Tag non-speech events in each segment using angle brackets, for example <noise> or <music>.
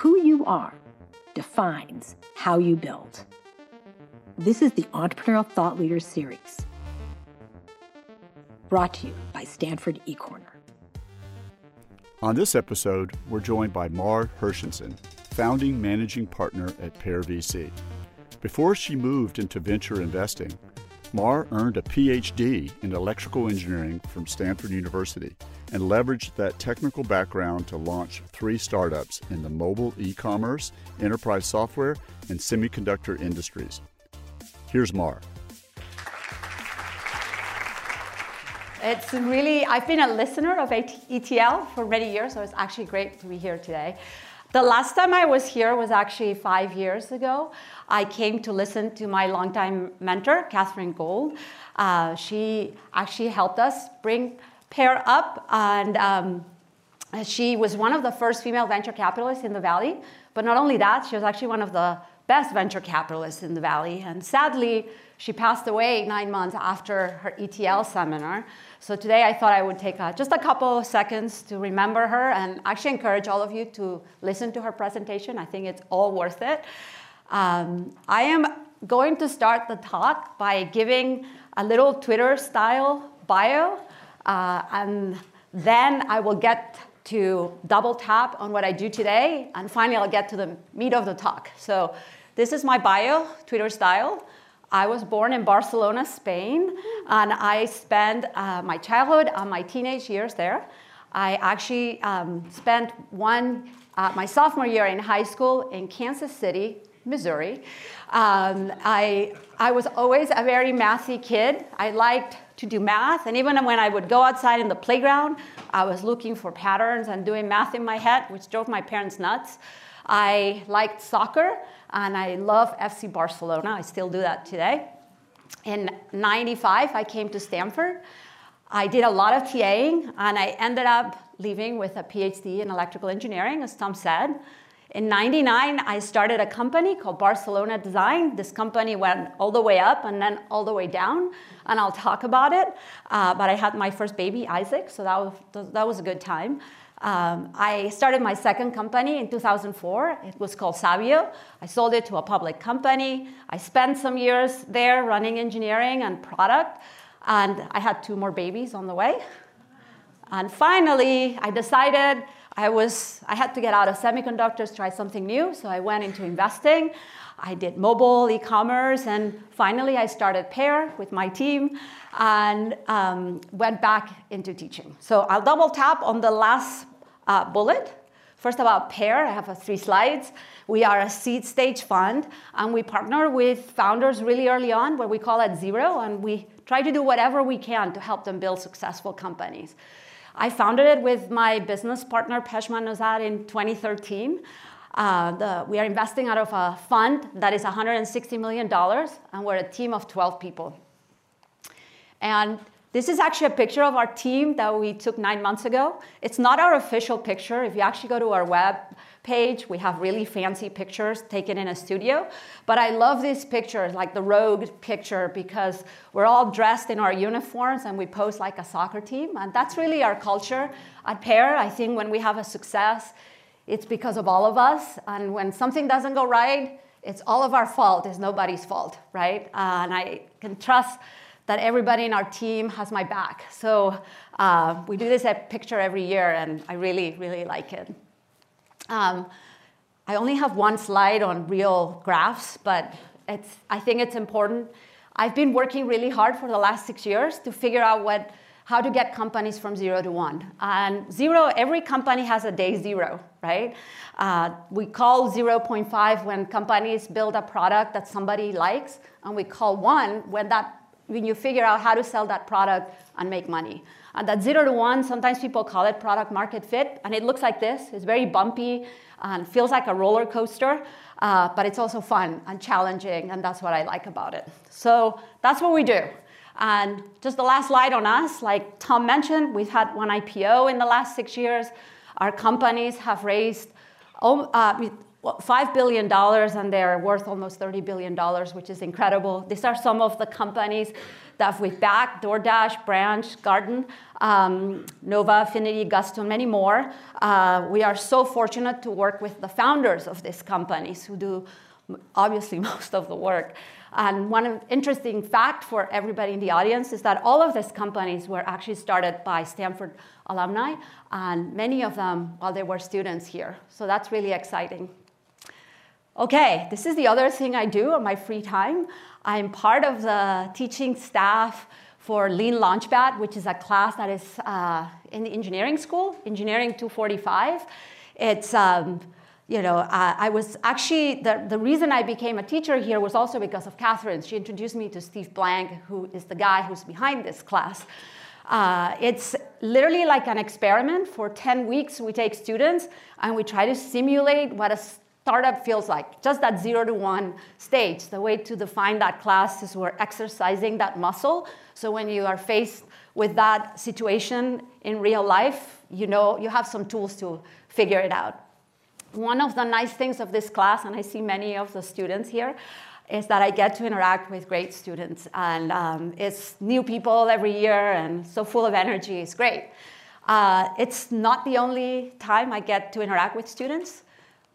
Who you are defines how you build. This is the Entrepreneurial Thought Leaders Series, brought to you by Stanford eCorner. On this episode, we're joined by Mar Hershenson, founding managing partner at Pear VC. Before she moved into venture investing, Mar earned a PhD in electrical engineering from Stanford University and leveraged that technical background to launch three startups in the mobile e commerce, enterprise software, and semiconductor industries. Here's Mar. It's really, I've been a listener of ETL for many years, so it's actually great to be here today. The last time I was here was actually five years ago. I came to listen to my longtime mentor, Kathryn Gould. Uh, she actually helped us bring Pear up, and um, she was one of the first female venture capitalists in the Valley. But not only that, she was actually one of the best venture capitalists in the Valley. And sadly, she passed away nine months after her ETL seminar. So today I thought I would take a, just a couple of seconds to remember her and actually encourage all of you to listen to her presentation. I think it's all worth it. Um, I am going to start the talk by giving a little Twitter style bio uh, and then I will get to double tap on what I do today, and finally I'll get to the meat of the talk. So this is my bio, Twitter style. I was born in Barcelona, Spain, and I spent uh, my childhood and my teenage years there. I actually um, spent one, uh, my sophomore year in high school in Kansas City, Missouri. Um, I, I was always a very mathy kid. I liked to do math, and even when I would go outside in the playground, I was looking for patterns and doing math in my head, which drove my parents nuts. I liked soccer, and I love FC Barcelona. I still do that today. In 95, I came to Stanford. I did a lot of TAing, and I ended up leaving with a PhD in electrical engineering, as Tom said. In 99, I started a company called Barcelona Design. This company went all the way up and then all the way down, and I'll talk about it. Uh, but I had my first baby, Isaac, so that was, that was a good time. Um, I started my second company in 2004. It was called Sabio. I sold it to a public company. I spent some years there running engineering and product, and I had two more babies on the way. And finally, I decided I was I had to get out of semiconductors, try something new, so I went into investing. I did mobile e-commerce, and finally I started Pear with my team, and um, went back into teaching. So I'll double tap on the last uh, bullet. First about Pear, I have uh, three slides. We are a seed stage fund, and we partner with founders really early on, where we call it zero, and we try to do whatever we can to help them build successful companies. I founded it with my business partner, Pejman Nozad, in 2013. Uh, the, we are investing out of a fund that is $160 million, and we're a team of 12 people. And this is actually a picture of our team that we took nine months ago. It's not our official picture. If you actually go to our web page, we have really fancy pictures taken in a studio. But I love these pictures, like the rogue picture, because we're all dressed in our uniforms and we pose like a soccer team. And that's really our culture at Pear. I think when we have a success, it's because of all of us. And when something doesn't go right, it's all of our fault. It's nobody's fault, right? Uh, and I can trust that everybody in our team has my back. So uh, we do this picture every year, and I really, really like it. Um, I only have one slide on real graphs, but it's, I think it's important. I've been working really hard for the last six years to figure out what, how to get companies from zero to one. And zero, every company has a day zero, right? Uh, we call 0.5 when companies build a product that somebody likes, and we call one when that when you figure out how to sell that product and make money. And that zero to one, sometimes people call it product market fit, and it looks like this. It's very bumpy and feels like a roller coaster, uh, but it's also fun and challenging, and that's what I like about it. So that's what we do. And just the last slide on us, like Tom mentioned, we've had one IPO in the last six years. Our companies have raised uh, $5 billion and they're worth almost $30 billion, which is incredible. These are some of the companies that we've backed DoorDash, Branch, Guardant, um, Nova, Affinity, Gusto, many more. Uh, we are so fortunate to work with the founders of these companies who do obviously <laughs> most of the work. And one interesting fact for everybody in the audience is that all of these companies were actually started by Stanford alumni, and many of them while they were students here. So that's really exciting. Okay, this is the other thing I do on my free time. I'm part of the teaching staff for Lean Launchpad, which is a class that is uh, in the engineering school, Engineering 245. It's um, you know, uh, I was actually, the, the reason I became a teacher here was also because of Kathryn. She introduced me to Steve Blank, who is the guy who's behind this class. Uh, it's literally like an experiment. For 10 weeks, we take students and we try to simulate what a startup feels like, just that zero to one stage. The way to define that class is we're exercising that muscle. So when you are faced with that situation in real life, you know, you have some tools to figure it out one of the nice things of this class, and I see many of the students here, is that I get to interact with great students. And um, it's new people every year and so full of energy. It's great. Uh, it's not the only time I get to interact with students.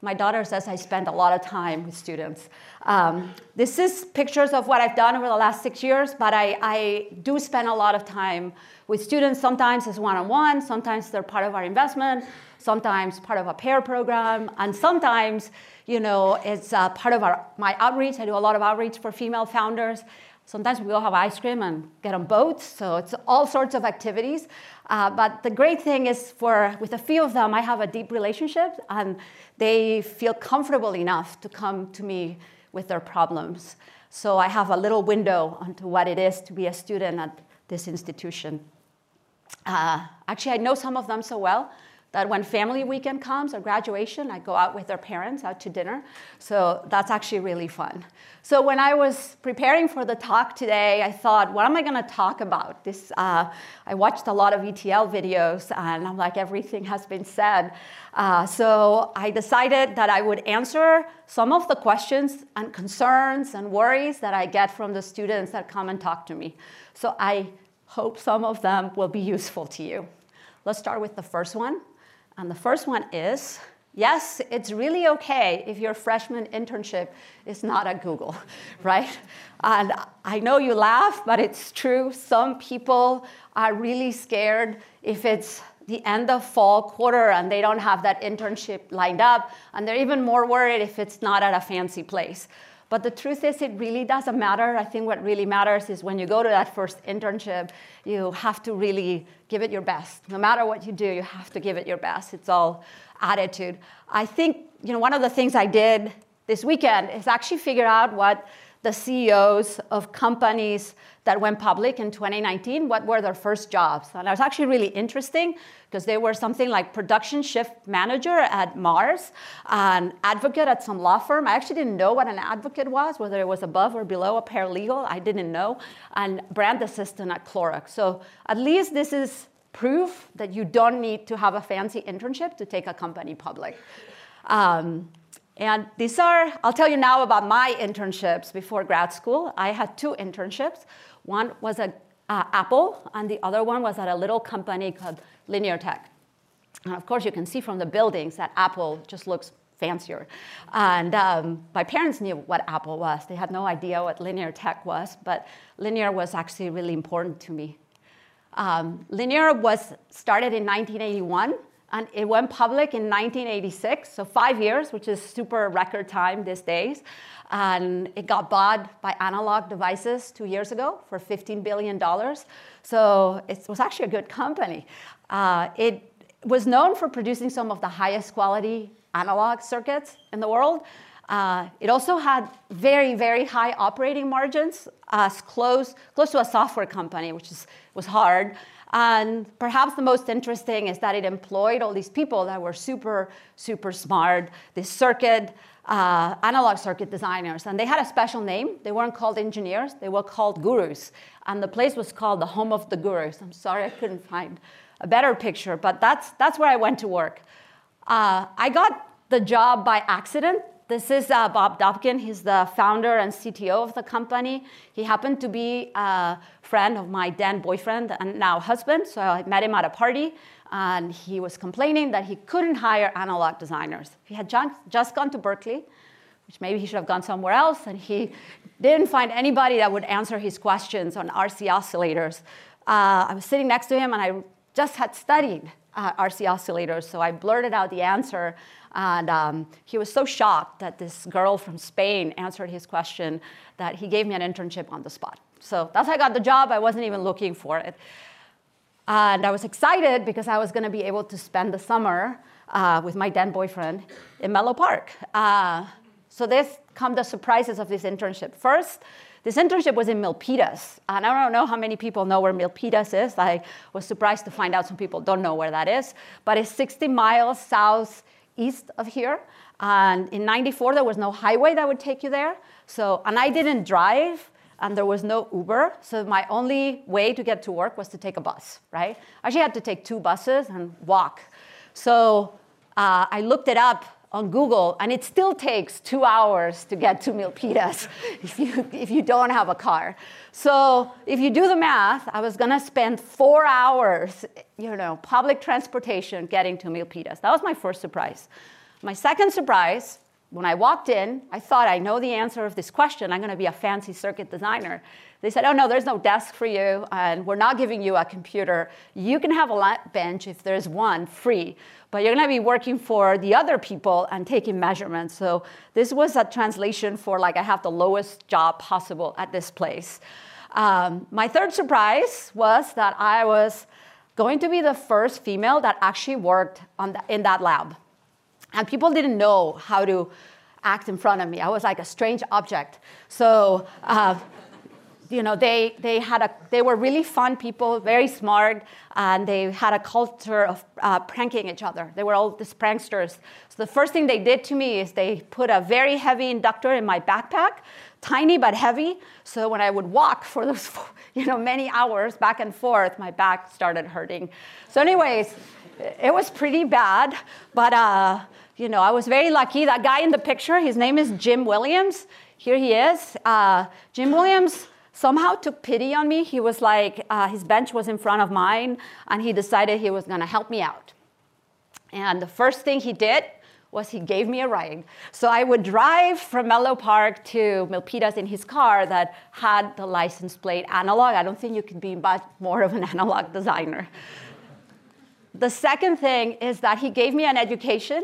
My daughter says I spend a lot of time with students. Um, this is pictures of what I've done over the last six years, but I, I do spend a lot of time with students. Sometimes it's one-on-one, sometimes they're part of our investment, sometimes part of a Pear program, and sometimes, you know, it's uh, part of our, my outreach. I do a lot of outreach for female founders. Sometimes we all have ice cream and get on boats, so it's all sorts of activities. Uh, but the great thing is, for with a few of them, I have a deep relationship, and they feel comfortable enough to come to me with their problems. So I have a little window onto what it is to be a student at this institution. Uh, actually, I know some of them so well that when family weekend comes or graduation, I go out with their parents out to dinner. So that's actually really fun. So when I was preparing for the talk today, I thought, what am I going to talk about? This, uh, I watched a lot of ETL videos, and I'm like, everything has been said. Uh, so I decided that I would answer some of the questions and concerns and worries that I get from the students that come and talk to me. So I hope some of them will be useful to you. Let's start with the first one. And the first one is yes, it's really okay if your freshman internship is not at Google, <laughs> right? And I know you laugh, but it's true. Some people are really scared if it's the end of fall quarter and they don't have that internship lined up, and they're even more worried if it's not at a fancy place. But the truth is, it really doesn't matter. I think what really matters is when you go to that first internship, you have to really give it your best. No matter what you do, you have to give it your best. It's all attitude. I think you know one of the things I did this weekend is actually figure out what the CEOs of companies that went public in 2019, what were their first jobs? And it was actually really interesting because they were something like production shift manager at Mars, an advocate at some law firm. I actually didn't know what an advocate was, whether it was above or below a paralegal. I didn't know. And brand assistant at Clorox. So at least this is proof that you don't need to have a fancy internship to take a company public. Um, and these are, I'll tell you now about my internships before grad school. I had two internships. One was at uh, Apple, and the other one was at a little company called Linear Tech. And of course, you can see from the buildings that Apple just looks fancier. And um, my parents knew what Apple was. They had no idea what Linear Tech was, but Linear was actually really important to me. Um, Linear was started in 1981 and it went public in 1986, so five years, which is super record time these days. And it got bought by Analog Devices two years ago for $15 billion. So it was actually a good company. Uh, it was known for producing some of the highest quality analog circuits in the world. Uh, it also had very, very high operating margins, as close, close to a software company, which is, was hard. And perhaps the most interesting is that it employed all these people that were super, super smart, these circuit, uh, analog circuit designers. And they had a special name. They weren't called engineers, they were called gurus. And the place was called the home of the gurus. I'm sorry I couldn't find a better picture, but that's, that's where I went to work. Uh, I got the job by accident. This is uh, Bob Dobkin. He's the founder and CTO of the company. He happened to be a friend of my then boyfriend and now husband. So I met him at a party, and he was complaining that he couldn't hire analog designers. He had just gone to Berkeley, which maybe he should have gone somewhere else, and he didn't find anybody that would answer his questions on RC oscillators. Uh, I was sitting next to him, and I just had studied uh, RC oscillators, so I blurted out the answer. And um, he was so shocked that this girl from Spain answered his question that he gave me an internship on the spot. So that's how I got the job. I wasn't even looking for it. And I was excited because I was going to be able to spend the summer uh, with my then boyfriend in Menlo Park. Uh, so this come the surprises of this internship. First, this internship was in Milpitas, and I don't know how many people know where Milpitas is. I was surprised to find out some people don't know where that is, but it's 60 miles southeast of here. And in 94, there was no highway that would take you there. So, and I didn't drive, and there was no Uber. So my only way to get to work was to take a bus, right? I actually had to take two buses and walk. So uh, I looked it up on Google, and it still takes two hours to get to Milpitas <laughs> if you, if you don't have a car. So if you do the math, I was gonna spend four hours, you know, public transportation getting to Milpitas. That was my first surprise. My second surprise, when I walked in, I thought I know the answer of this question. I'm gonna be a fancy circuit designer. They said, oh no, there's no desk for you, and we're not giving you a computer. You can have a lab bench if there's one free, but you're gonna be working for the other people and taking measurements. So this was a translation for like, I have the lowest job possible at this place. Um, my third surprise was that I was going to be the first female that actually worked the, in that lab. And people didn't know how to act in front of me. I was like a strange object. So uh, you know, they, they, had a, they were really fun people, very smart, and they had a culture of uh, pranking each other. They were all these pranksters. So the first thing they did to me is they put a very heavy inductor in my backpack, tiny but heavy. So when I would walk for those, <laughs> you know, many hours back and forth, my back started hurting. So anyways, it was pretty bad, but uh, you know, I was very lucky. That guy in the picture, his name is Jim Williams. Here he is. Uh, Jim Williams somehow took pity on me. He was like, uh, his bench was in front of mine, and he decided he was gonna help me out. And the first thing he did was he gave me a ride. So I would drive from Menlo Park to Milpitas in his car that had the license plate analog. I don't think you could be much more of an <laughs> analog designer. The second thing is that he gave me an education.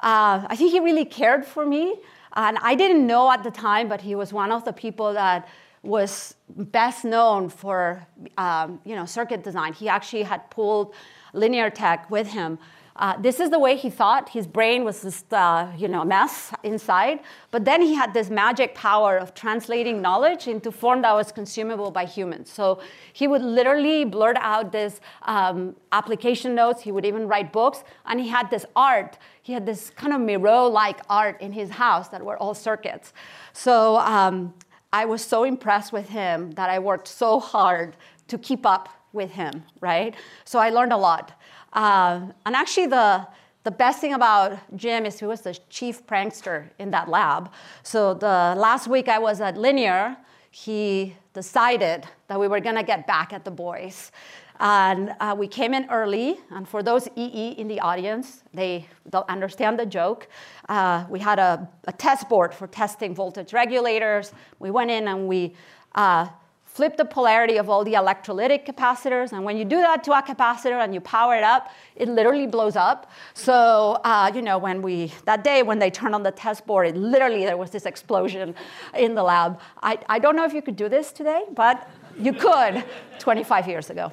Uh, I think he really cared for me. And I didn't know at the time, but he was one of the people that was best known for um, you know, circuit design. He actually had pulled linear tech with him. Uh, this is the way he thought. His brain was just uh, you know, a mess inside. But then he had this magic power of translating knowledge into form that was consumable by humans. So he would literally blurt out this um, application notes. He would even write books. And he had this art. He had this kind of Miro-like art in his house that were all circuits. So um, I was so impressed with him that I worked so hard to keep up with him, right? So I learned a lot. Uh, and actually, the, the best thing about Jim is he was the chief prankster in that lab. So the last week I was at Linear, he decided that we were gonna get back at the boys. And uh, we came in early, and for those EE in the audience, they don't understand the joke. Uh, we had a, a, test board for testing voltage regulators. We went in and we uh, flipped the polarity of all the electrolytic capacitors. And when you do that to a capacitor and you power it up, it literally blows up. So, uh, you know, when we, that day when they turned on the test board, it literally, there was this explosion in the lab. I, I don't know if you could do this today, but you could 25 years ago.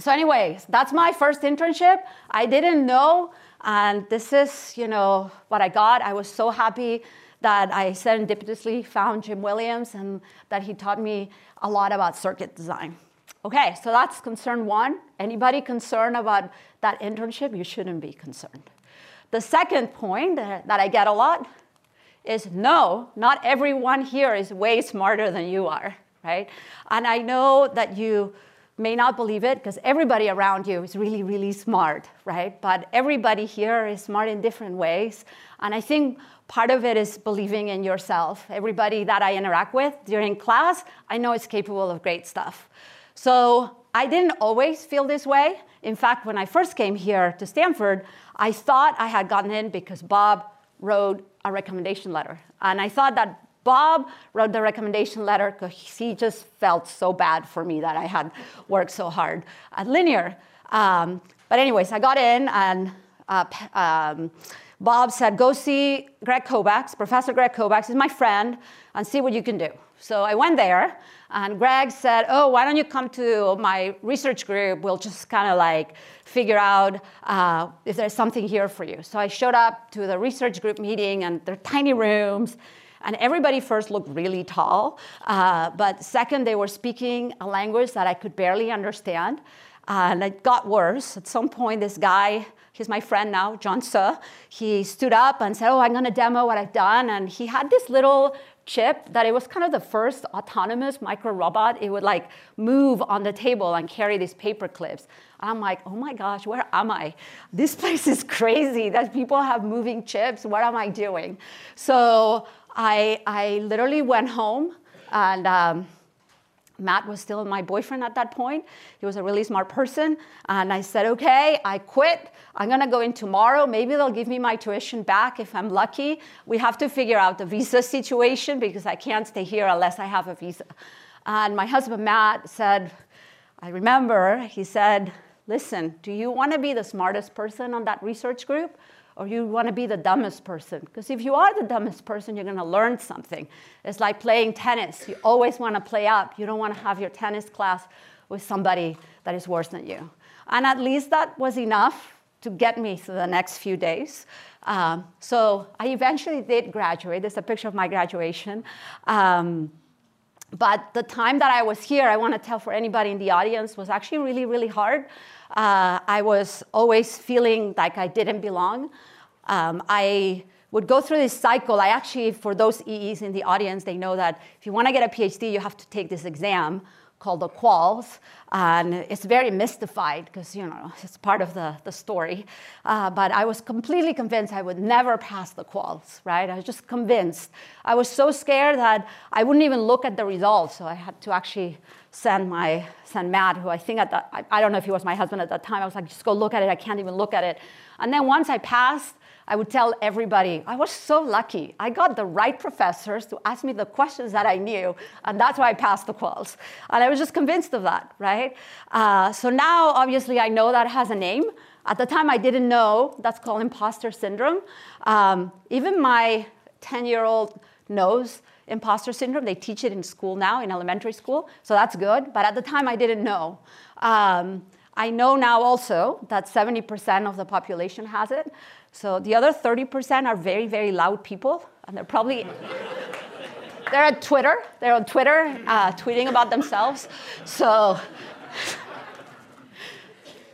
So, anyways, that's my first internship. I didn't know, and this is, you know, what I got. I was so happy that I serendipitously found Jim Williams and that he taught me a lot about circuit design. Okay, so that's concern one. Anybody concerned about that internship? You shouldn't be concerned. The second point that I get a lot is no, not everyone here is way smarter than you are, right? And I know that you may not believe it because everybody around you is really, really smart, right? But everybody here is smart in different ways. And I think part of it is believing in yourself. Everybody that I interact with during class, I know is capable of great stuff. So I didn't always feel this way. In fact, when I first came here to Stanford, I thought I had gotten in because Bob wrote a recommendation letter. And I thought that Bob wrote the recommendation letter because he just felt so bad for me that I had worked so hard at Linear. Um, but anyways, I got in and uh, um, Bob said, go see Greg Kovacs, Professor Greg Kovacs is my friend, and see what you can do. So I went there, and Greg said, oh, why don't you come to my research group? We'll just kind of like figure out uh, if there's something here for you. So I showed up to the research group meeting, and they're tiny rooms, and everybody first looked really tall, uh, but second, they were speaking a language that I could barely understand. Uh, and it got worse. At some point, this guy, he's my friend now, John Suh, he stood up and said, Oh, I'm going to demo what I've done. And he had this little chip that it was kind of the first autonomous micro robot. It would like move on the table and carry these paper clips. I'm like, oh my gosh, where am I? This <laughs> place is crazy that people have moving chips. What am I doing? So I, I literally went home and um, Matt was still my boyfriend at that point. He was a really smart person. And I said, okay, I quit. I'm going to go in tomorrow. Maybe they'll give me my tuition back if I'm lucky. We have to figure out the visa situation because I can't stay here unless I have a visa. And my husband, Matt, said, I remember, he said, listen, do you want to be the smartest person on that research group? Or you want to be the dumbest person. Because if you are the dumbest person, you're going to learn something. It's like playing tennis. You always want to play up. You don't want to have your tennis class with somebody that is worse than you. And at least that was enough to get me through the next few days. Um, so I eventually did graduate. There's a picture of my graduation. Um, but the time that I was here, I want to tell for anybody in the audience, was actually really, really hard. Uh, I was always feeling like I didn't belong. Um, I would go through this cycle. I actually, for those EEs in the audience, they know that if you want to get a PhD, you have to take this exam called the quals. And it's very mystified because, you know, it's part of the, the story. Uh, but I was completely convinced I would never pass the quals, right? I was just convinced. I was so scared that I wouldn't even look at the results. So I had to actually send my send Matt, who I think at that, I, I don't know if he was my husband at that time. I was like, just go look at it. I can't even look at it. And then once I passed, I would tell everybody, I was so lucky. I got the right professors to ask me the questions that I knew, and that's why I passed the quals. And I was just convinced of that, right? Uh, so now, obviously, I know that has a name. At the time, I didn't know. That's called imposter syndrome. Um, even my 10 year old knows imposter syndrome. They teach it in school now, in elementary school, so that's good. But at the time, I didn't know. Um, I know now also that 70% of the population has it. So the other 30% are very, very loud people, and they're probably they're at Twitter. They're on Twitter, uh, tweeting about themselves. So,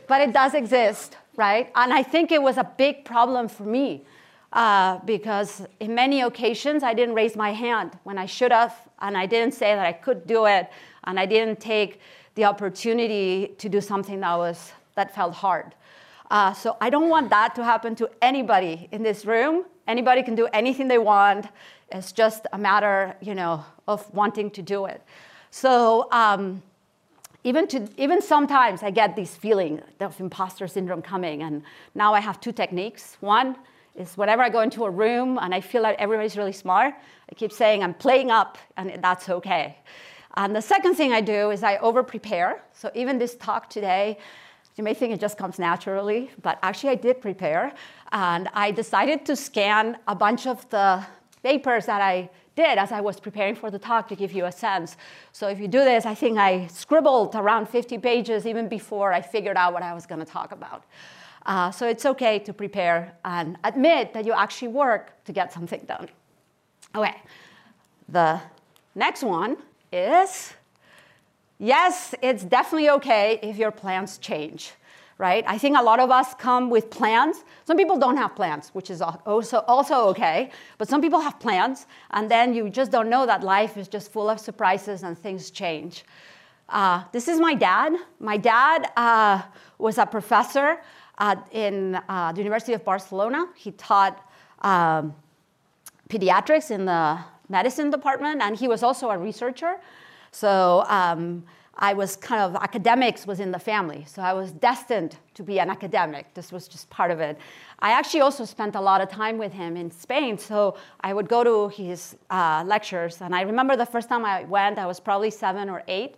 but it does exist, right? And I think it was a big problem for me uh, because in many occasions I didn't raise my hand when I should have, and I didn't say that I could do it, and I didn't take the opportunity to do something that was that felt hard. Uh, so I don't want that to happen to anybody in this room. Anybody can do anything they want. It's just a matter, you know, of wanting to do it. So um, even to even sometimes I get this feeling of imposter syndrome coming, and now I have two techniques. One is whenever I go into a room and I feel like everybody's really smart, I keep saying I'm playing up, and that's okay. And the second thing I do is I over prepare. So even this talk today, you may think it just comes naturally, but actually I did prepare. And I decided to scan a bunch of the papers that I did as I was preparing for the talk to give you a sense. So if you do this, I think I scribbled around 50 pages even before I figured out what I was going to talk about. Uh, so it's okay to prepare and admit that you actually work to get something done. Okay, the next one is yes, it's definitely okay if your plans change, right? I think a lot of us come with plans. Some people don't have plans, which is also, also okay, but some people have plans, and then you just don't know that life is just full of surprises and things change. Uh, this is my dad. My dad uh, was a professor in uh, the University of Barcelona. He taught um, pediatrics in the medicine department, and he was also a researcher. So um, I was kind of, academics was in the family. So I was destined to be an academic. This was just part of it. I actually also spent a lot of time with him in Spain. So I would go to his uh, lectures. And I remember the first time I went, I was probably seven or eight.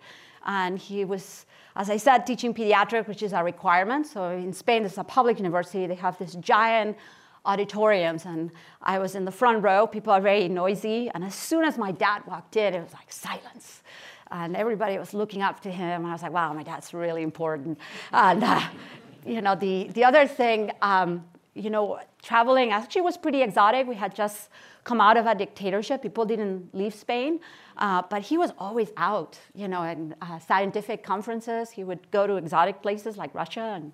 And he was, as I said, teaching pediatrics, which is a requirement. So in Spain, it's a public university. They have this giant auditoriums and I was in the front row. People are very noisy. And as soon as my dad walked in, it was like silence and everybody was looking up to him. I was like, wow, my dad's really important. And, uh, you know, the, the other thing, um, you know, traveling actually was pretty exotic. We had just come out of a dictatorship. People didn't leave Spain. Uh, but he was always out, you know, in uh, scientific conferences. He would go to exotic places like Russia and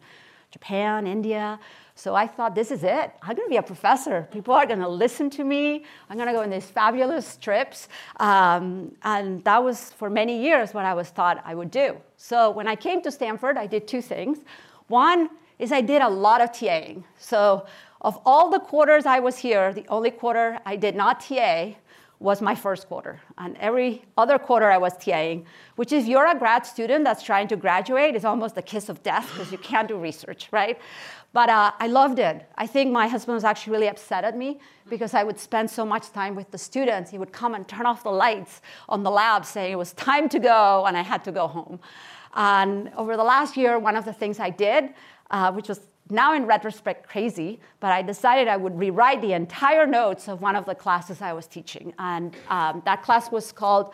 Japan, India. So I thought, this is it. I'm going to be a professor. People are going to listen to me. I'm going to go on these fabulous trips. Um, and that was, for many years, what I was taught I would do. So when I came to Stanford, I did two things. One is I did a lot of TAing. So of all the quarters I was here, the only quarter I did not TA was my first quarter. And every other quarter I was TAing, which if you're a grad student that's trying to graduate, is almost the kiss of death because you can't do research, right? But uh, I loved it. I think my husband was actually really upset at me because I would spend so much time with the students. He would come and turn off the lights on the lab saying it was time to go and I had to go home. And over the last year, one of the things I did, uh, which was now in retrospect crazy, but I decided I would rewrite the entire notes of one of the classes I was teaching. And um, that class was called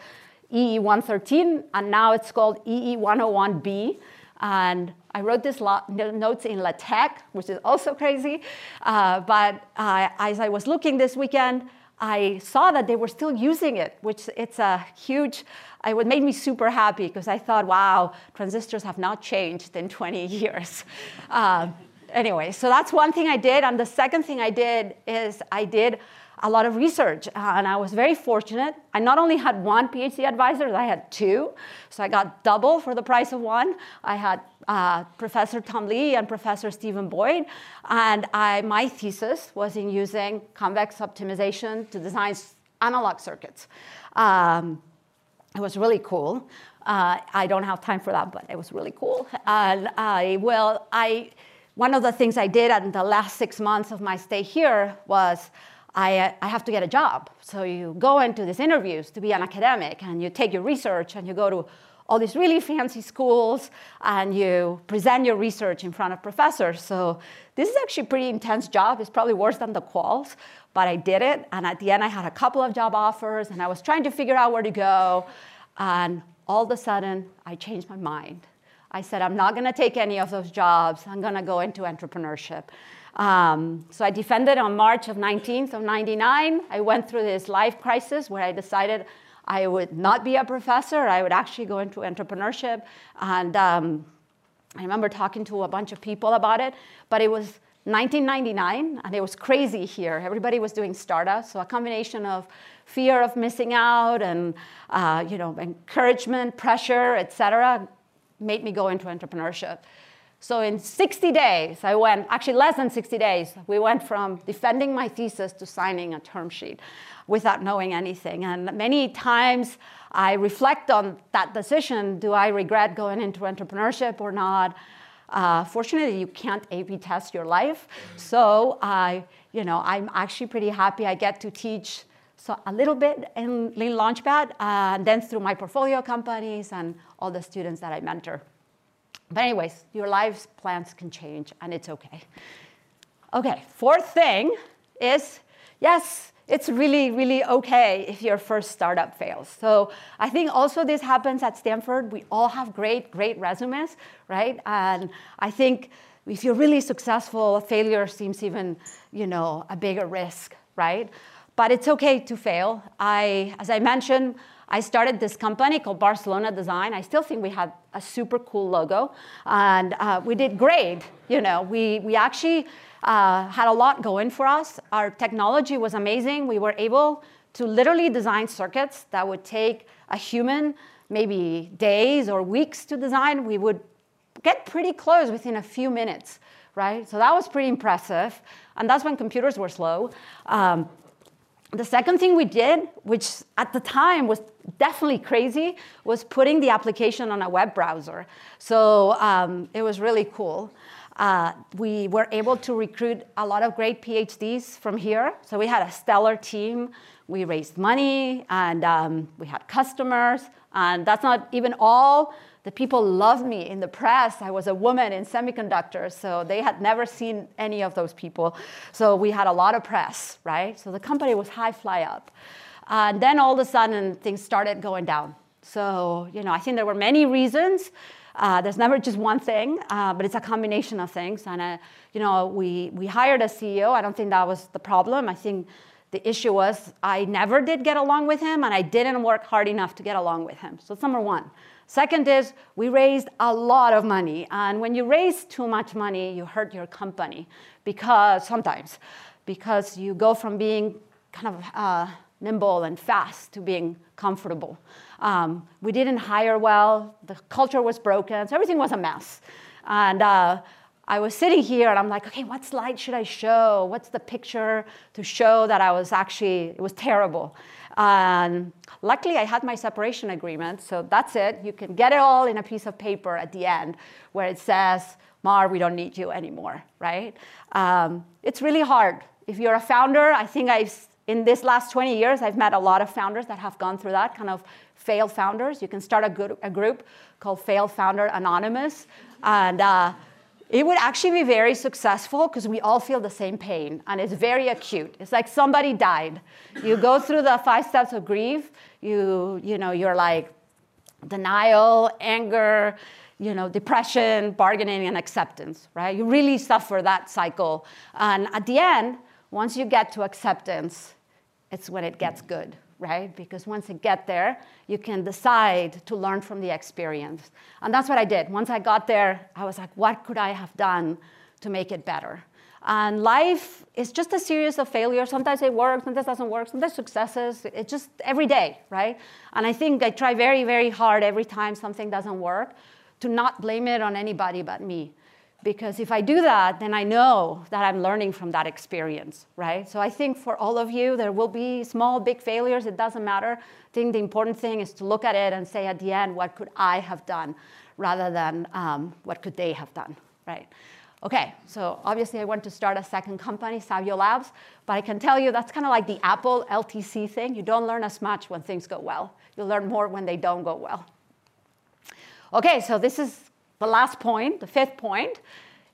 EE 113, and now it's called EE 101B. And I wrote these notes in LaTeX, which is also crazy. Uh, but uh, as I was looking this weekend, I saw that they were still using it, which it's a huge, it made me super happy because I thought, wow, transistors have not changed in 20 <laughs> years. Uh, anyway, so that's one thing I did. And the second thing I did is I did a lot of research. Uh, and I was very fortunate. I not only had one PhD advisor, I had two. So I got double for the price of one. I had uh, Professor Tom Lee and Professor Stephen Boyd. And I, my thesis was in using convex optimization to design analog circuits. Um, it was really cool. Uh, I don't have time for that, but it was really cool. And I, well, I, one of the things I did in the last six months of my stay here was I, uh, I have to get a job. So you go into these interviews to be an academic and you take your research and you go to all these really fancy schools and you present your research in front of professors. So this is actually a pretty intense job. It's probably worse than the quals, but I did it. And at the end, I had a couple of job offers and I was trying to figure out where to go. And all of a sudden, I changed my mind. I said, I'm not going to take any of those jobs. I'm going to go into entrepreneurship. Um, so I defended on March of 19th of 99. I went through this life crisis where I decided I would not be a professor. I would actually go into entrepreneurship. And um, I remember talking to a bunch of people about it, but it was 1999 and it was crazy here. Everybody was doing startups. So a combination of fear of missing out and uh, you know, encouragement, pressure, et cetera, made me go into entrepreneurship. So in 60 days, I went, actually less than 60 days, we went from defending my thesis to signing a term sheet without knowing anything. And many times I reflect on that decision. Do I regret going into entrepreneurship or not? Uh, fortunately, you can't A-B test your life. So I, you know, I'm actually pretty happy I get to teach so a little bit in Lean Launchpad, uh, and then through my portfolio companies and all the students that I mentor. But anyways, your life's plans can change, and it's okay. Okay, fourth thing is, yes, it's really, really okay if your first startup fails. So I think also this happens at Stanford. We all have great, great resumes, right? And I think if you're really successful, failure seems even, you know, a bigger risk, right? But it's okay to fail. I, as I mentioned, I started this company called Barcelona Design. I still think we had a super cool logo, and uh, we did great. You know, we, we actually uh, had a lot going for us. Our technology was amazing. We were able to literally design circuits that would take a human maybe days or weeks to design, we would get pretty close within a few minutes, right? So that was pretty impressive. And that's when computers were slow. Um, the second thing we did, which at the time was definitely crazy, was putting the application on a web browser. So um, it was really cool. Uh, we were able to recruit a lot of great PhDs from here. So we had a stellar team. We raised money and um, we had customers. And that's not even all the people loved me in the press. I was a woman in semiconductors, so they had never seen any of those people. So we had a lot of press, right? So the company was high fly up. And then all of a sudden, things started going down. So, you know, I think there were many reasons. Uh, there's never just one thing, uh, but it's a combination of things. And, uh, you know, we, we hired a CEO. I don't think that was the problem. I think the issue was I never did get along with him, and I didn't work hard enough to get along with him. So that's number one. Second is we raised a lot of money. And when you raise too much money, you hurt your company because sometimes, because you go from being kind of uh, nimble and fast to being comfortable. Um, we didn't hire well, the culture was broken, so everything was a mess. And uh, I was sitting here and I'm like, okay, what slide should I show? What's the picture to show that I was actually, it was terrible. And luckily, I had my separation agreement, so that's it. You can get it all in a piece of paper at the end where it says, Mar, we don't need you anymore, right? Um, it's really hard. If you're a founder, I think I've, in this last 20 years, I've met a lot of founders that have gone through that kind of failed founders. You can start a, good, a group called Failed Founder Anonymous. And uh, it would actually be very successful because we all feel the same pain and it's very acute. It's like somebody died. You go through the five steps of grief, you, you know, you're like denial, anger, you know, depression, bargaining, and acceptance, right? You really suffer that cycle. And at the end, once you get to acceptance, it's when it gets good, right? Because once you get there, you can decide to learn from the experience. And that's what I did. Once I got there, I was like, what could I have done to make it better? And life is just a series of failures. Sometimes it works, sometimes it doesn't work, sometimes successes. It's just every day, right? And I think I try very, very hard every time something doesn't work to not blame it on anybody but me. Because if I do that, then I know that I'm learning from that experience, right? So I think for all of you, there will be small, big failures. It doesn't matter. I think the important thing is to look at it and say at the end, what could I have done, rather than um, what could they have done, right? Okay, so obviously I want to start a second company, Sabio Labs, but I can tell you that's kind of like the Apple LTC thing. You don't learn as much when things go well. You learn more when they don't go well. Okay, so this is the last point, the fifth point,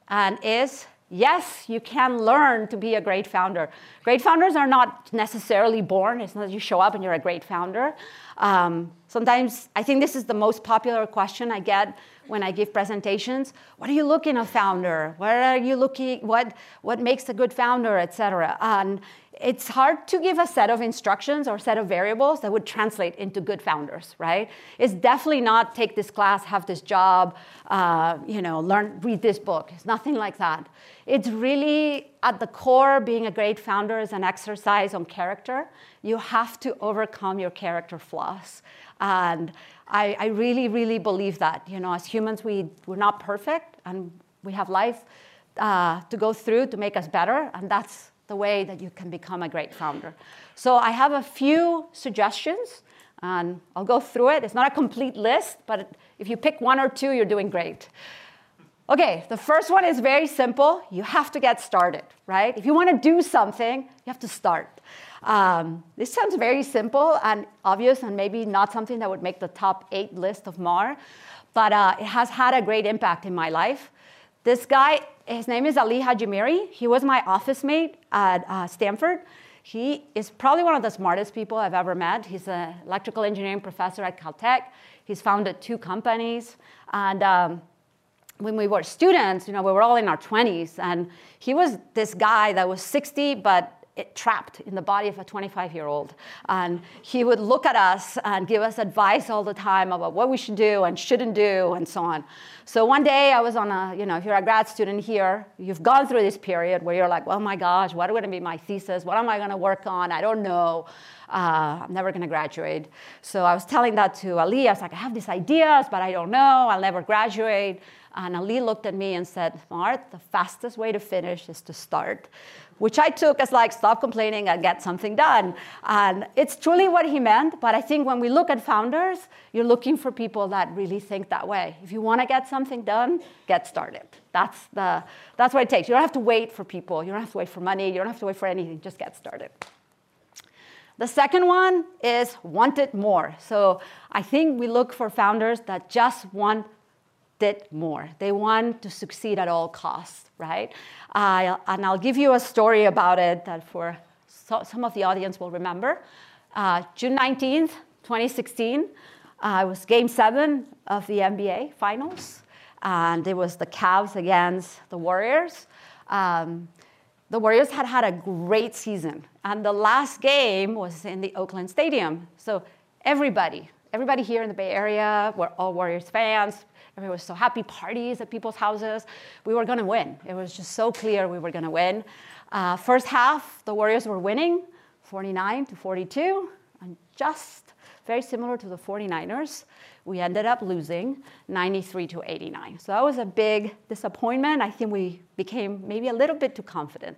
and is yes, you can learn to be a great founder. Great founders are not necessarily born. It's not you show up and you're a great founder. Um, sometimes I think this is the most popular question I get when I give presentations. What are you looking in a founder? What are you looking? What what makes a good founder, et cetera? And it's hard to give a set of instructions or set of variables that would translate into good founders, right? It's definitely not take this class, have this job, uh, you know, learn, read this book. It's nothing like that. It's really at the core, being a great founder is an exercise on character. You have to overcome your character flaws. And I, I really, really believe that. You know, as humans, we, we're not perfect and we have life uh, to go through to make us better. And that's the way that you can become a great founder. So I have a few suggestions, and I'll go through it. It's not a complete list, but if you pick one or two, you're doing great. Okay, the first one is very simple. You have to get started, right? If you want to do something, you have to start. Um, this sounds very simple and obvious, and maybe not something that would make the top eight list of MAR, but uh, it has had a great impact in my life. This guy, his name is Ali Hajimiri. He was my office mate at uh, Stanford. He is probably one of the smartest people I've ever met. He's an electrical engineering professor at Caltech. He's founded two companies. And um, when we were students, you know, we were all in our 20s. And he was this guy that was 60, but it, trapped in the body of a 25 year old. And he would look at us and give us advice all the time about what we should do and shouldn't do and so on. So one day I was on a, you know, if you're a grad student here, you've gone through this period where you're like, oh my gosh, what are going to be my thesis? What am I going to work on? I don't know. Uh, I'm never going to graduate. So I was telling that to Ali. I was like, I have these ideas, but I don't know. I'll never graduate. And Ali looked at me and said, Mar, the fastest way to finish is to start which I took as like, stop complaining and get something done. And it's truly what he meant, but I think when we look at founders, you're looking for people that really think that way. If you want to get something done, get started. That's, the, that's what it takes. You don't have to wait for people, you don't have to wait for money, you don't have to wait for anything, just get started. The second one is want it more. So I think we look for founders that just want it more. They want to succeed at all costs, right? Uh, and I'll give you a story about it that for so, some of the audience will remember. Uh, June 19th, 2016, uh, it was game seven of the NBA Finals. And it was the Cavs against the Warriors. Um, the Warriors had had a great season. And the last game was in the Oakland Stadium. So everybody, everybody here in the Bay Area were all Warriors fans. Everyone was so happy, parties at people's houses. We were going to win. It was just so clear we were going to win. Uh, first half, the Warriors were winning 49 to 42, and just very similar to the 49ers. We ended up losing 93 to 89. So that was a big disappointment. I think we became maybe a little bit too confident.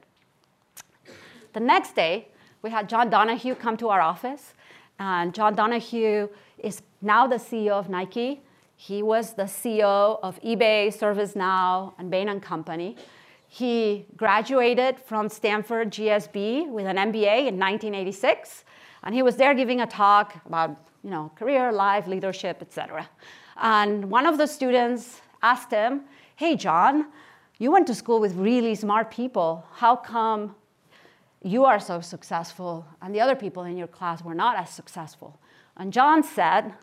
The next day, we had John Donahoe come to our office. And John Donahoe is now the CEO of Nike. He was the CEO of eBay, ServiceNow, and Bain & Company. He graduated from Stanford GSB with an MBA in 1986, and he was there giving a talk about you know, career, life, leadership, etc. And one of the students asked him, hey, John, you went to school with really smart people. How come you are so successful and the other people in your class were not as successful? And John said,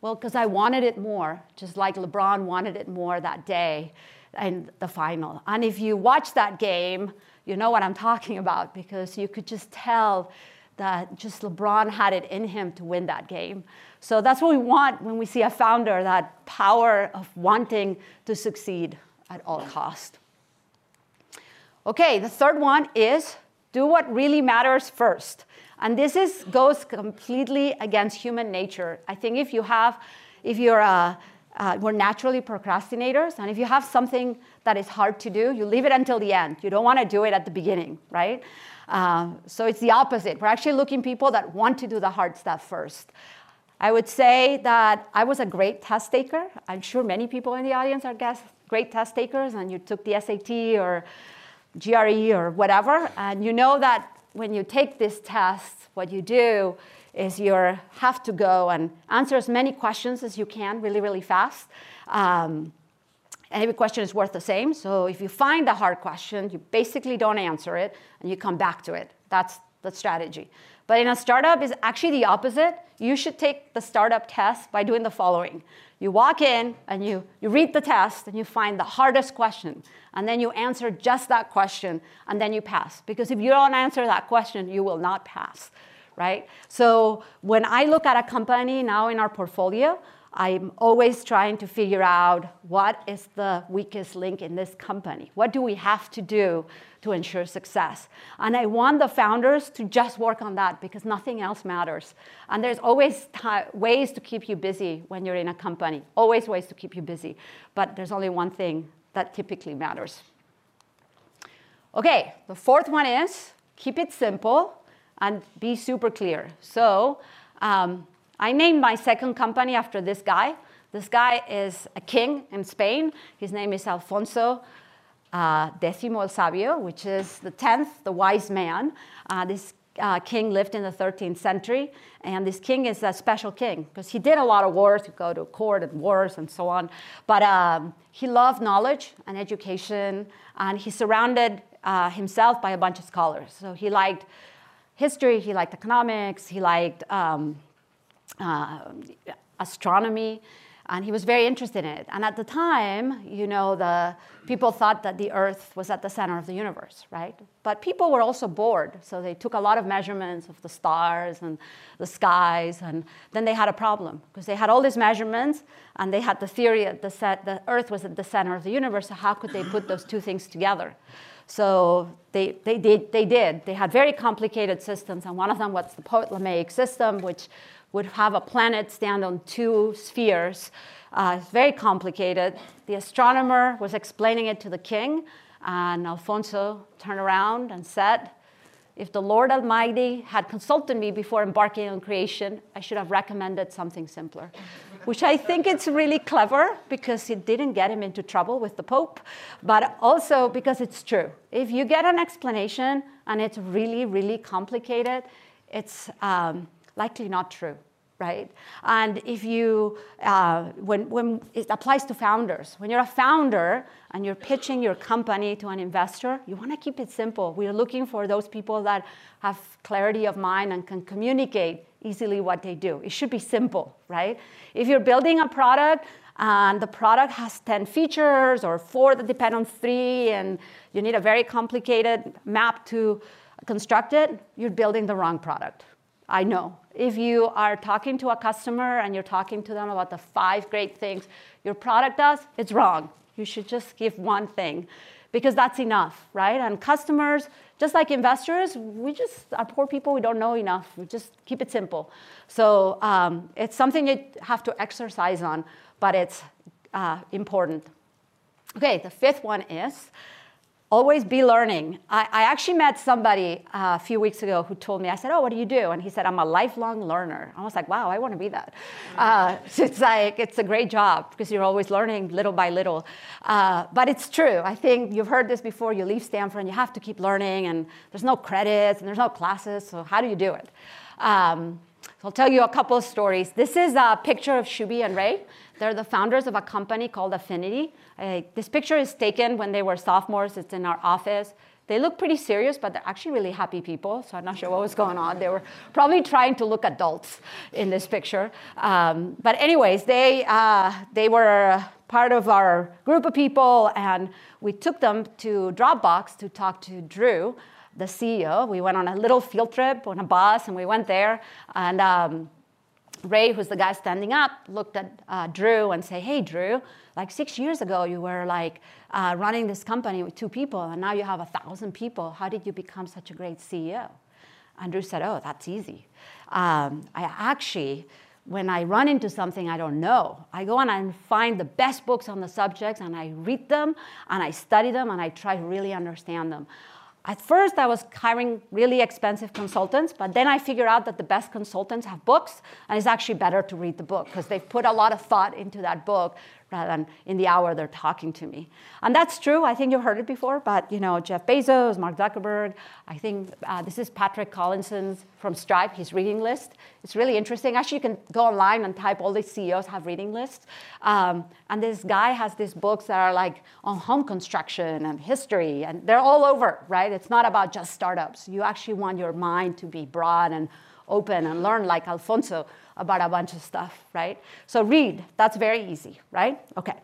well, because I wanted it more, just like LeBron wanted it more that day in the final. And if you watch that game, you know what I'm talking about because you could just tell that just LeBron had it in him to win that game. So that's what we want when we see a founder that power of wanting to succeed at all cost. Okay, the third one is do what really matters first. And this is, goes completely against human nature. I think if you have, if you're a, uh, we're naturally procrastinators, and if you have something that is hard to do, you leave it until the end. You don't want to do it at the beginning, right? Uh, so it's the opposite. We're actually looking people that want to do the hard stuff first. I would say that I was a great test taker. I'm sure many people in the audience are great test takers, and you took the SAT or GRE or whatever, and you know that when you take this test, what you do is you have to go and answer as many questions as you can really, really fast. Um, and every question is worth the same. So if you find a hard question, you basically don't answer it and you come back to it. That's the strategy. But in a startup is actually the opposite. You should take the startup test by doing the following. You walk in and you, you read the test and you find the hardest question. And then you answer just that question and then you pass. Because if you don't answer that question, you will not pass, right? So when I look at a company now in our portfolio, I'm always trying to figure out what is the weakest link in this company? What do we have to do to ensure success? And I want the founders to just work on that because nothing else matters. And there's always ways to keep you busy when you're in a company, always ways to keep you busy. But there's only one thing that typically matters. Okay, the fourth one is keep it simple and be super clear. So, um, I named my second company after this guy. This guy is a king in Spain. His name is Alfonso uh, Décimo el Sabio, which is the 10th, the wise man. Uh, this uh, king lived in the 13th century, and this king is a special king because he did a lot of wars, he go to court and wars and so on. But um, he loved knowledge and education, and he surrounded uh, himself by a bunch of scholars. So he liked history, he liked economics, he liked um, uh, astronomy. And he was very interested in it. And at the time, you know, the people thought that the Earth was at the center of the universe, right? But people were also bored, so they took a lot of measurements of the stars and the skies, and then they had a problem because they had all these measurements, and they had the theory that the, set, the Earth was at the center of the universe. So how could they put those two things together? So they, they, did, they did. They had very complicated systems, and one of them was the Ptolemaic system, which would have a planet stand on two spheres. Uh, it's very complicated. The astronomer was explaining it to the king, and Alfonso turned around and said, if the Lord Almighty had consulted me before embarking on creation, I should have recommended something simpler. Which I think it's really clever because it didn't get him into trouble with the Pope, but also because it's true. If you get an explanation and it's really, really complicated, it's um, likely not true right? And if you, uh, when, when it applies to founders, when you're a founder and you're pitching your company to an investor, you want to keep it simple. We're looking for those people that have clarity of mind and can communicate easily what they do. It should be simple, right? If you're building a product and the product has 10 features or four that depend on three, and you need a very complicated map to construct it, you're building the wrong product, I know. If you are talking to a customer and you're talking to them about the five great things your product does, it's wrong. You should just give one thing because that's enough, right? And customers, just like investors, we just are poor people, we don't know enough. We just keep it simple. So um, it's something you have to exercise on, but it's uh, important. Okay, the fifth one is always be learning. I, I, actually met somebody uh, a few weeks ago who told me, I said, Oh, what do you do? And he said, I'm a lifelong learner. I was like, Wow, I want to be that. Uh, so it's like, it's a great job because you're always learning little by little. Uh, but it's true. I think you've heard this before. You leave Stanford and you have to keep learning, and there's no credits and there's no classes. So, how do you do it? Um, so I'll tell you a couple of stories. This is a picture of Shubi and Ray. They're the founders of a company called Affinity. Uh, this picture is taken when they were sophomores. It's in our office. They look pretty serious, but they're actually really happy people. So I'm not sure what was going on. They were probably trying to look adults in this picture. Um, but anyways, they uh, they were part of our group of people, and we took them to Dropbox to talk to Drew, the CEO. We went on a little field trip on a bus, and we went there, and. Um, Ray, who's the guy standing up, looked at uh, Drew and say, "Hey, Drew, like six years ago, you were like uh, running this company with two people, and now you have a thousand people. How did you become such a great CEO?" And Drew said, "Oh, that's easy. Um, I actually." When I run into something I don't know, I go and find the best books on the subjects and I read them and I study them and I try to really understand them. At first, I was hiring really expensive consultants, but then I figured out that the best consultants have books, and it's actually better to read the book because they've put a lot of thought into that book rather than in the hour they're talking to me. And that's true. I think you've heard it before, but you know, Jeff Bezos, Mark Zuckerberg. I think uh, this is Patrick Collison's from Stripe, his reading list. It's really interesting. Actually, you can go online and type all these CEOs have reading lists. Um, and this guy has these books that are like on home construction and history, and they're all over, right? It's not about just startups. You actually want your mind to be broad and open and learn like Alfonso about a bunch of stuff, right? So read, that's very easy, right? Okay.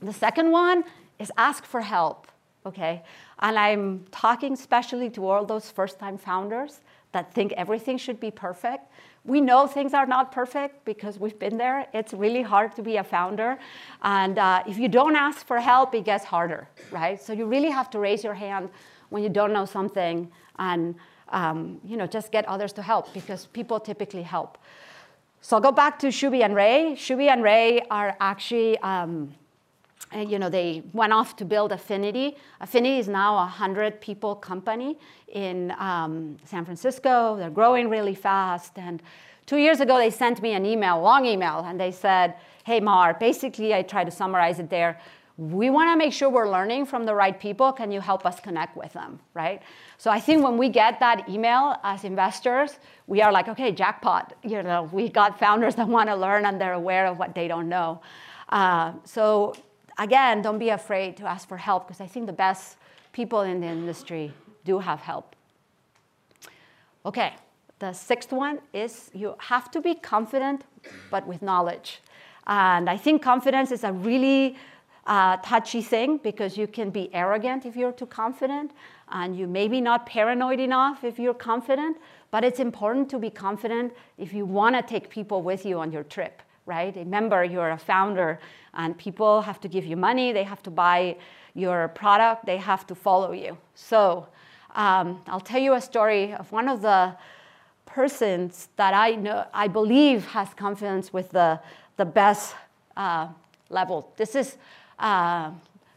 The second one is ask for help, okay? And I'm talking especially to all those first time founders that think everything should be perfect. We know things are not perfect because we've been there. It's really hard to be a founder. And uh, if you don't ask for help, it gets harder, right? So you really have to raise your hand when you don't know something and um, you know, just get others to help because people typically help. So I'll go back to Shubi and Ray. Shubi and Ray are actually, um, you know, they went off to build Affinity. Affinity is now a 100 people company in um, San Francisco. They're growing really fast. And two years ago, they sent me an email, long email, and they said, hey, Mar, basically, I try to summarize it there we want to make sure we're learning from the right people. Can you help us connect with them, right? So I think when we get that email as investors, we are like, okay, jackpot. You know, we got founders that want to learn and they're aware of what they don't know. Uh, so again, don't be afraid to ask for help because I think the best people in the industry do have help. Okay, the sixth one is you have to be confident but with knowledge. And I think confidence is a really uh, touchy thing because you can be arrogant if you're too confident, and you maybe not paranoid enough if you're confident. But it's important to be confident if you want to take people with you on your trip, right? Remember, you're a founder, and people have to give you money, they have to buy your product, they have to follow you. So um, I'll tell you a story of one of the persons that I know, I believe has confidence with the, the best uh, level. This is, uh,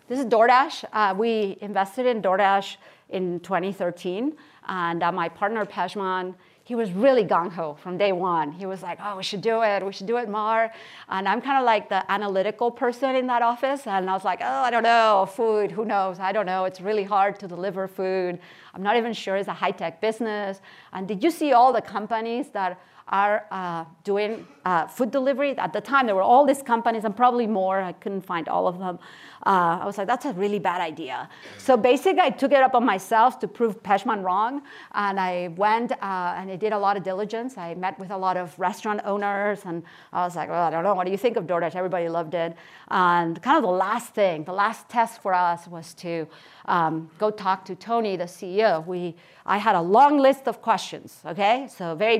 this is DoorDash. Uh, we invested in DoorDash in 2013, and uh, my partner Pejman he was really gung ho from day one. He was like, oh, we should do it. We should do it more. And I'm kind of like the analytical person in that office. And I was like, oh, I don't know, food, who knows? I don't know. It's really hard to deliver food. I'm not even sure it's a high tech business. And did you see all the companies that are uh, doing uh, food delivery. At the time, there were all these companies and probably more. I couldn't find all of them. Uh, I was like, that's a really bad idea. So basically, I took it up on myself to prove Pejman wrong. And I went uh, and I did a lot of diligence. I met with a lot of restaurant owners. And I was like, well, I don't know. What do you think of DoorDash? Everybody loved it. And kind of the last thing, the last test for us was to um, go talk to Tony, the CEO. We, I had a long list of questions, okay? So very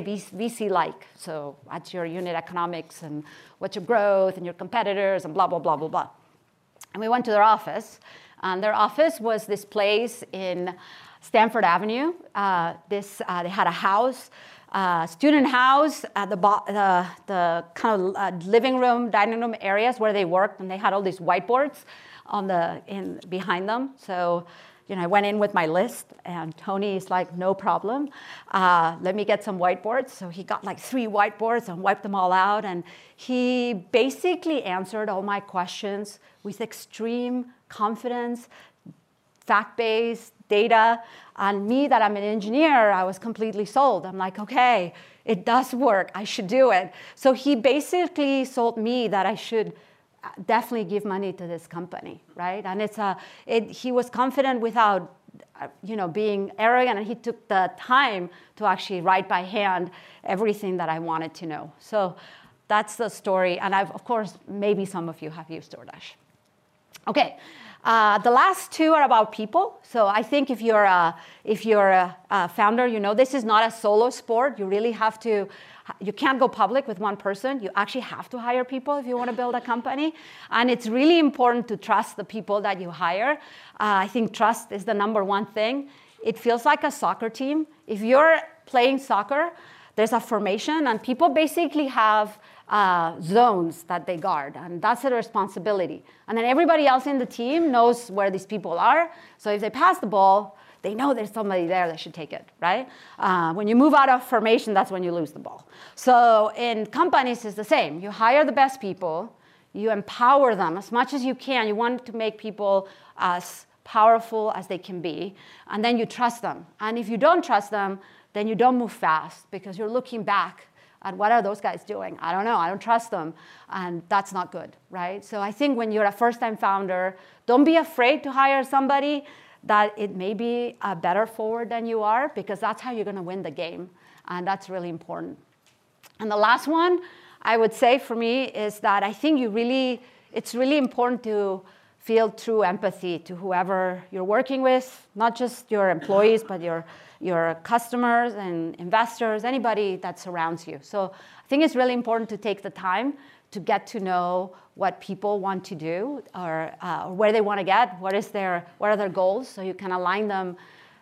VC-like. So what's your unit economics and what's your growth and your competitors and blah, blah, blah, blah, blah. And we went to their office. And their office was this place in Stanford Avenue. Uh, this, uh, they had a house, uh, student house at the, the, the kind of uh, living room, dining room areas where they worked, and they had all these whiteboards on the in behind them. So you know, I went in with my list, and Tony's like, no problem. Uh, let me get some whiteboards. So he got like three whiteboards and wiped them all out. And he basically answered all my questions with extreme confidence, fact based data. And me, that I'm an engineer, I was completely sold. I'm like, okay, it does work. I should do it. So he basically sold me that I should definitely give money to this company, right? And it's a, it, he was confident without, uh, you know, being arrogant, and he took the time to actually write by hand everything that I wanted to know. So that's the story, and I've, of course, maybe some of you have used DoorDash. Okay, uh, the last two are about people. So I think if you're a, if you're a, a founder, you know this is not a solo sport. You really have to you can't go public with one person. You actually have to hire people if you want to build a company. And it's really important to trust the people that you hire. Uh, I think trust is the number one thing. It feels like a soccer team. If you're playing soccer, there's a formation, and people basically have uh, zones that they guard, and that's their responsibility. And then everybody else in the team knows where these people are. So if they pass the ball, they know there's somebody there that should take it, right? Uh, when you move out of formation, that's when you lose the ball. So in companies, it's the same. You hire the best people, you empower them as much as you can. You want to make people as powerful as they can be, and then you trust them. And if you don't trust them, then you don't move fast because you're looking back at what are those guys doing? I don't know. I don't trust them. And that's not good, right? So I think when you're a first time founder, don't be afraid to hire somebody that it may be a better forward than you are because that's how you're going to win the game. And that's really important. And the last one I would say for me is that I think you really, it's really important to feel true empathy to whoever you're working with, not just your employees, but your, your customers and investors, anybody that surrounds you. So I think it's really important to take the time to get to know what people want to do or, uh, where they want to get, what, is their, what are their goals, so you can align them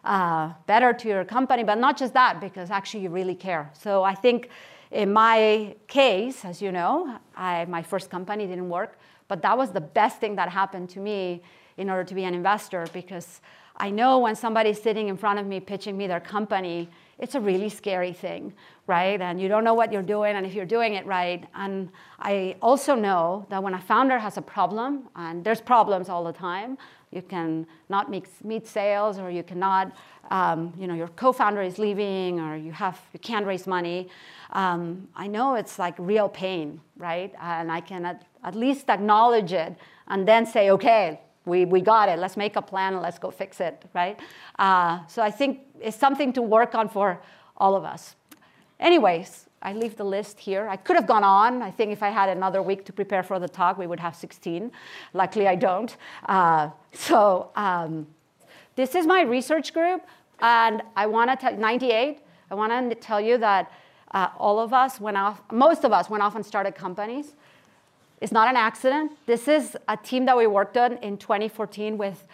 uh, better to your company, but not just that, because actually you really care. So I think in my case, as you know, I, my first company didn't work, but that was the best thing that happened to me in order to be an investor because I know when somebody's sitting in front of me pitching me their company, it's a really scary thing, right? And you don't know what you're doing and if you're doing it right. And I also know that when a founder has a problem, and there's problems all the time, you can not meet sales or you cannot, um, you know, your co-founder is leaving or you have, you can't raise money. Um, I know it's like real pain, right? And I can at, at least acknowledge it and then say, okay, we, we got it. Let's make a plan and let's go fix it, right? Uh, so I think it's something to work on for all of us. anyways, I leave the list here. I could have gone on. I think if I had another week to prepare for the talk, we would have 16. Luckily, I don't. Uh, so um, this is my research group, and I want to tell 98. I want to tell you that uh, all of us went off. Most of us went off and started companies. It's not an accident. This is a team that we worked on in 2014 with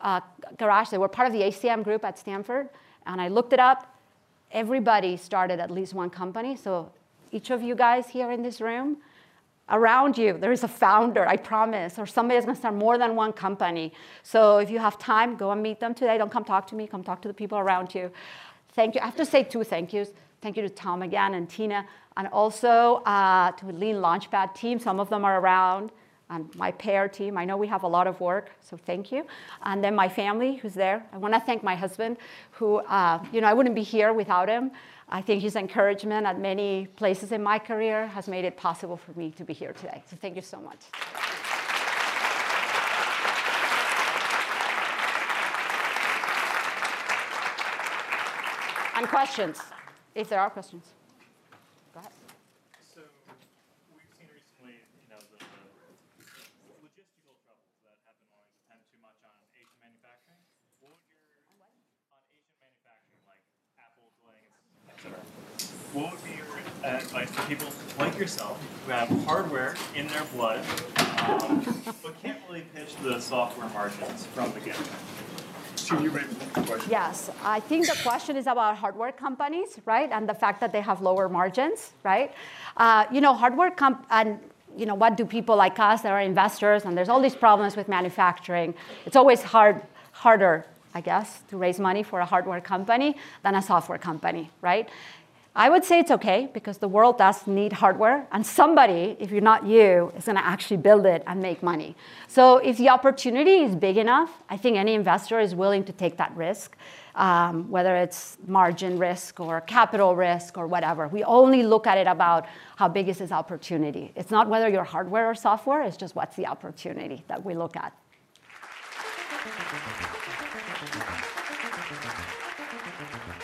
uh, Garage. They were part of the ACM group at Stanford, and I looked it up everybody started at least one company. So each of you guys here in this room, around you, there is a founder, I promise, or somebody is going to start more than one company. So if you have time, go and meet them today. Don't come talk to me, come talk to the people around you. Thank you. I have to say two thank yous. Thank you to Tom again and Tina, and also uh, to Lean Launchpad team. Some of them are around and my Pear team. I know we have a lot of work, so thank you. And then my family, who's there. I want to thank my husband, who, uh, you know, I wouldn't be here without him. I think his encouragement at many places in my career has made it possible for me to be here today. So thank you so much. and questions, if there are questions. what would be your advice for people like yourself who have hardware in their blood um, but can't really pitch the software margins from the get-go? Yes, I think the question is about hardware companies, right? And the fact that they have lower margins, right? Uh, you know, hardware comp and you know, what do people like us that are investors and there's all these problems with manufacturing. It's always hard, harder, I guess, to raise money for a hardware company than a software company, right? I would say it's okay because the world does need hardware, and somebody, if you're not you, is going to actually build it and make money. So if the opportunity is big enough, I think any investor is willing to take that risk, um, whether it's margin risk or capital risk or whatever. We only look at it about how big is this opportunity. It's not whether you're hardware or software, it's just what's the opportunity that we look at.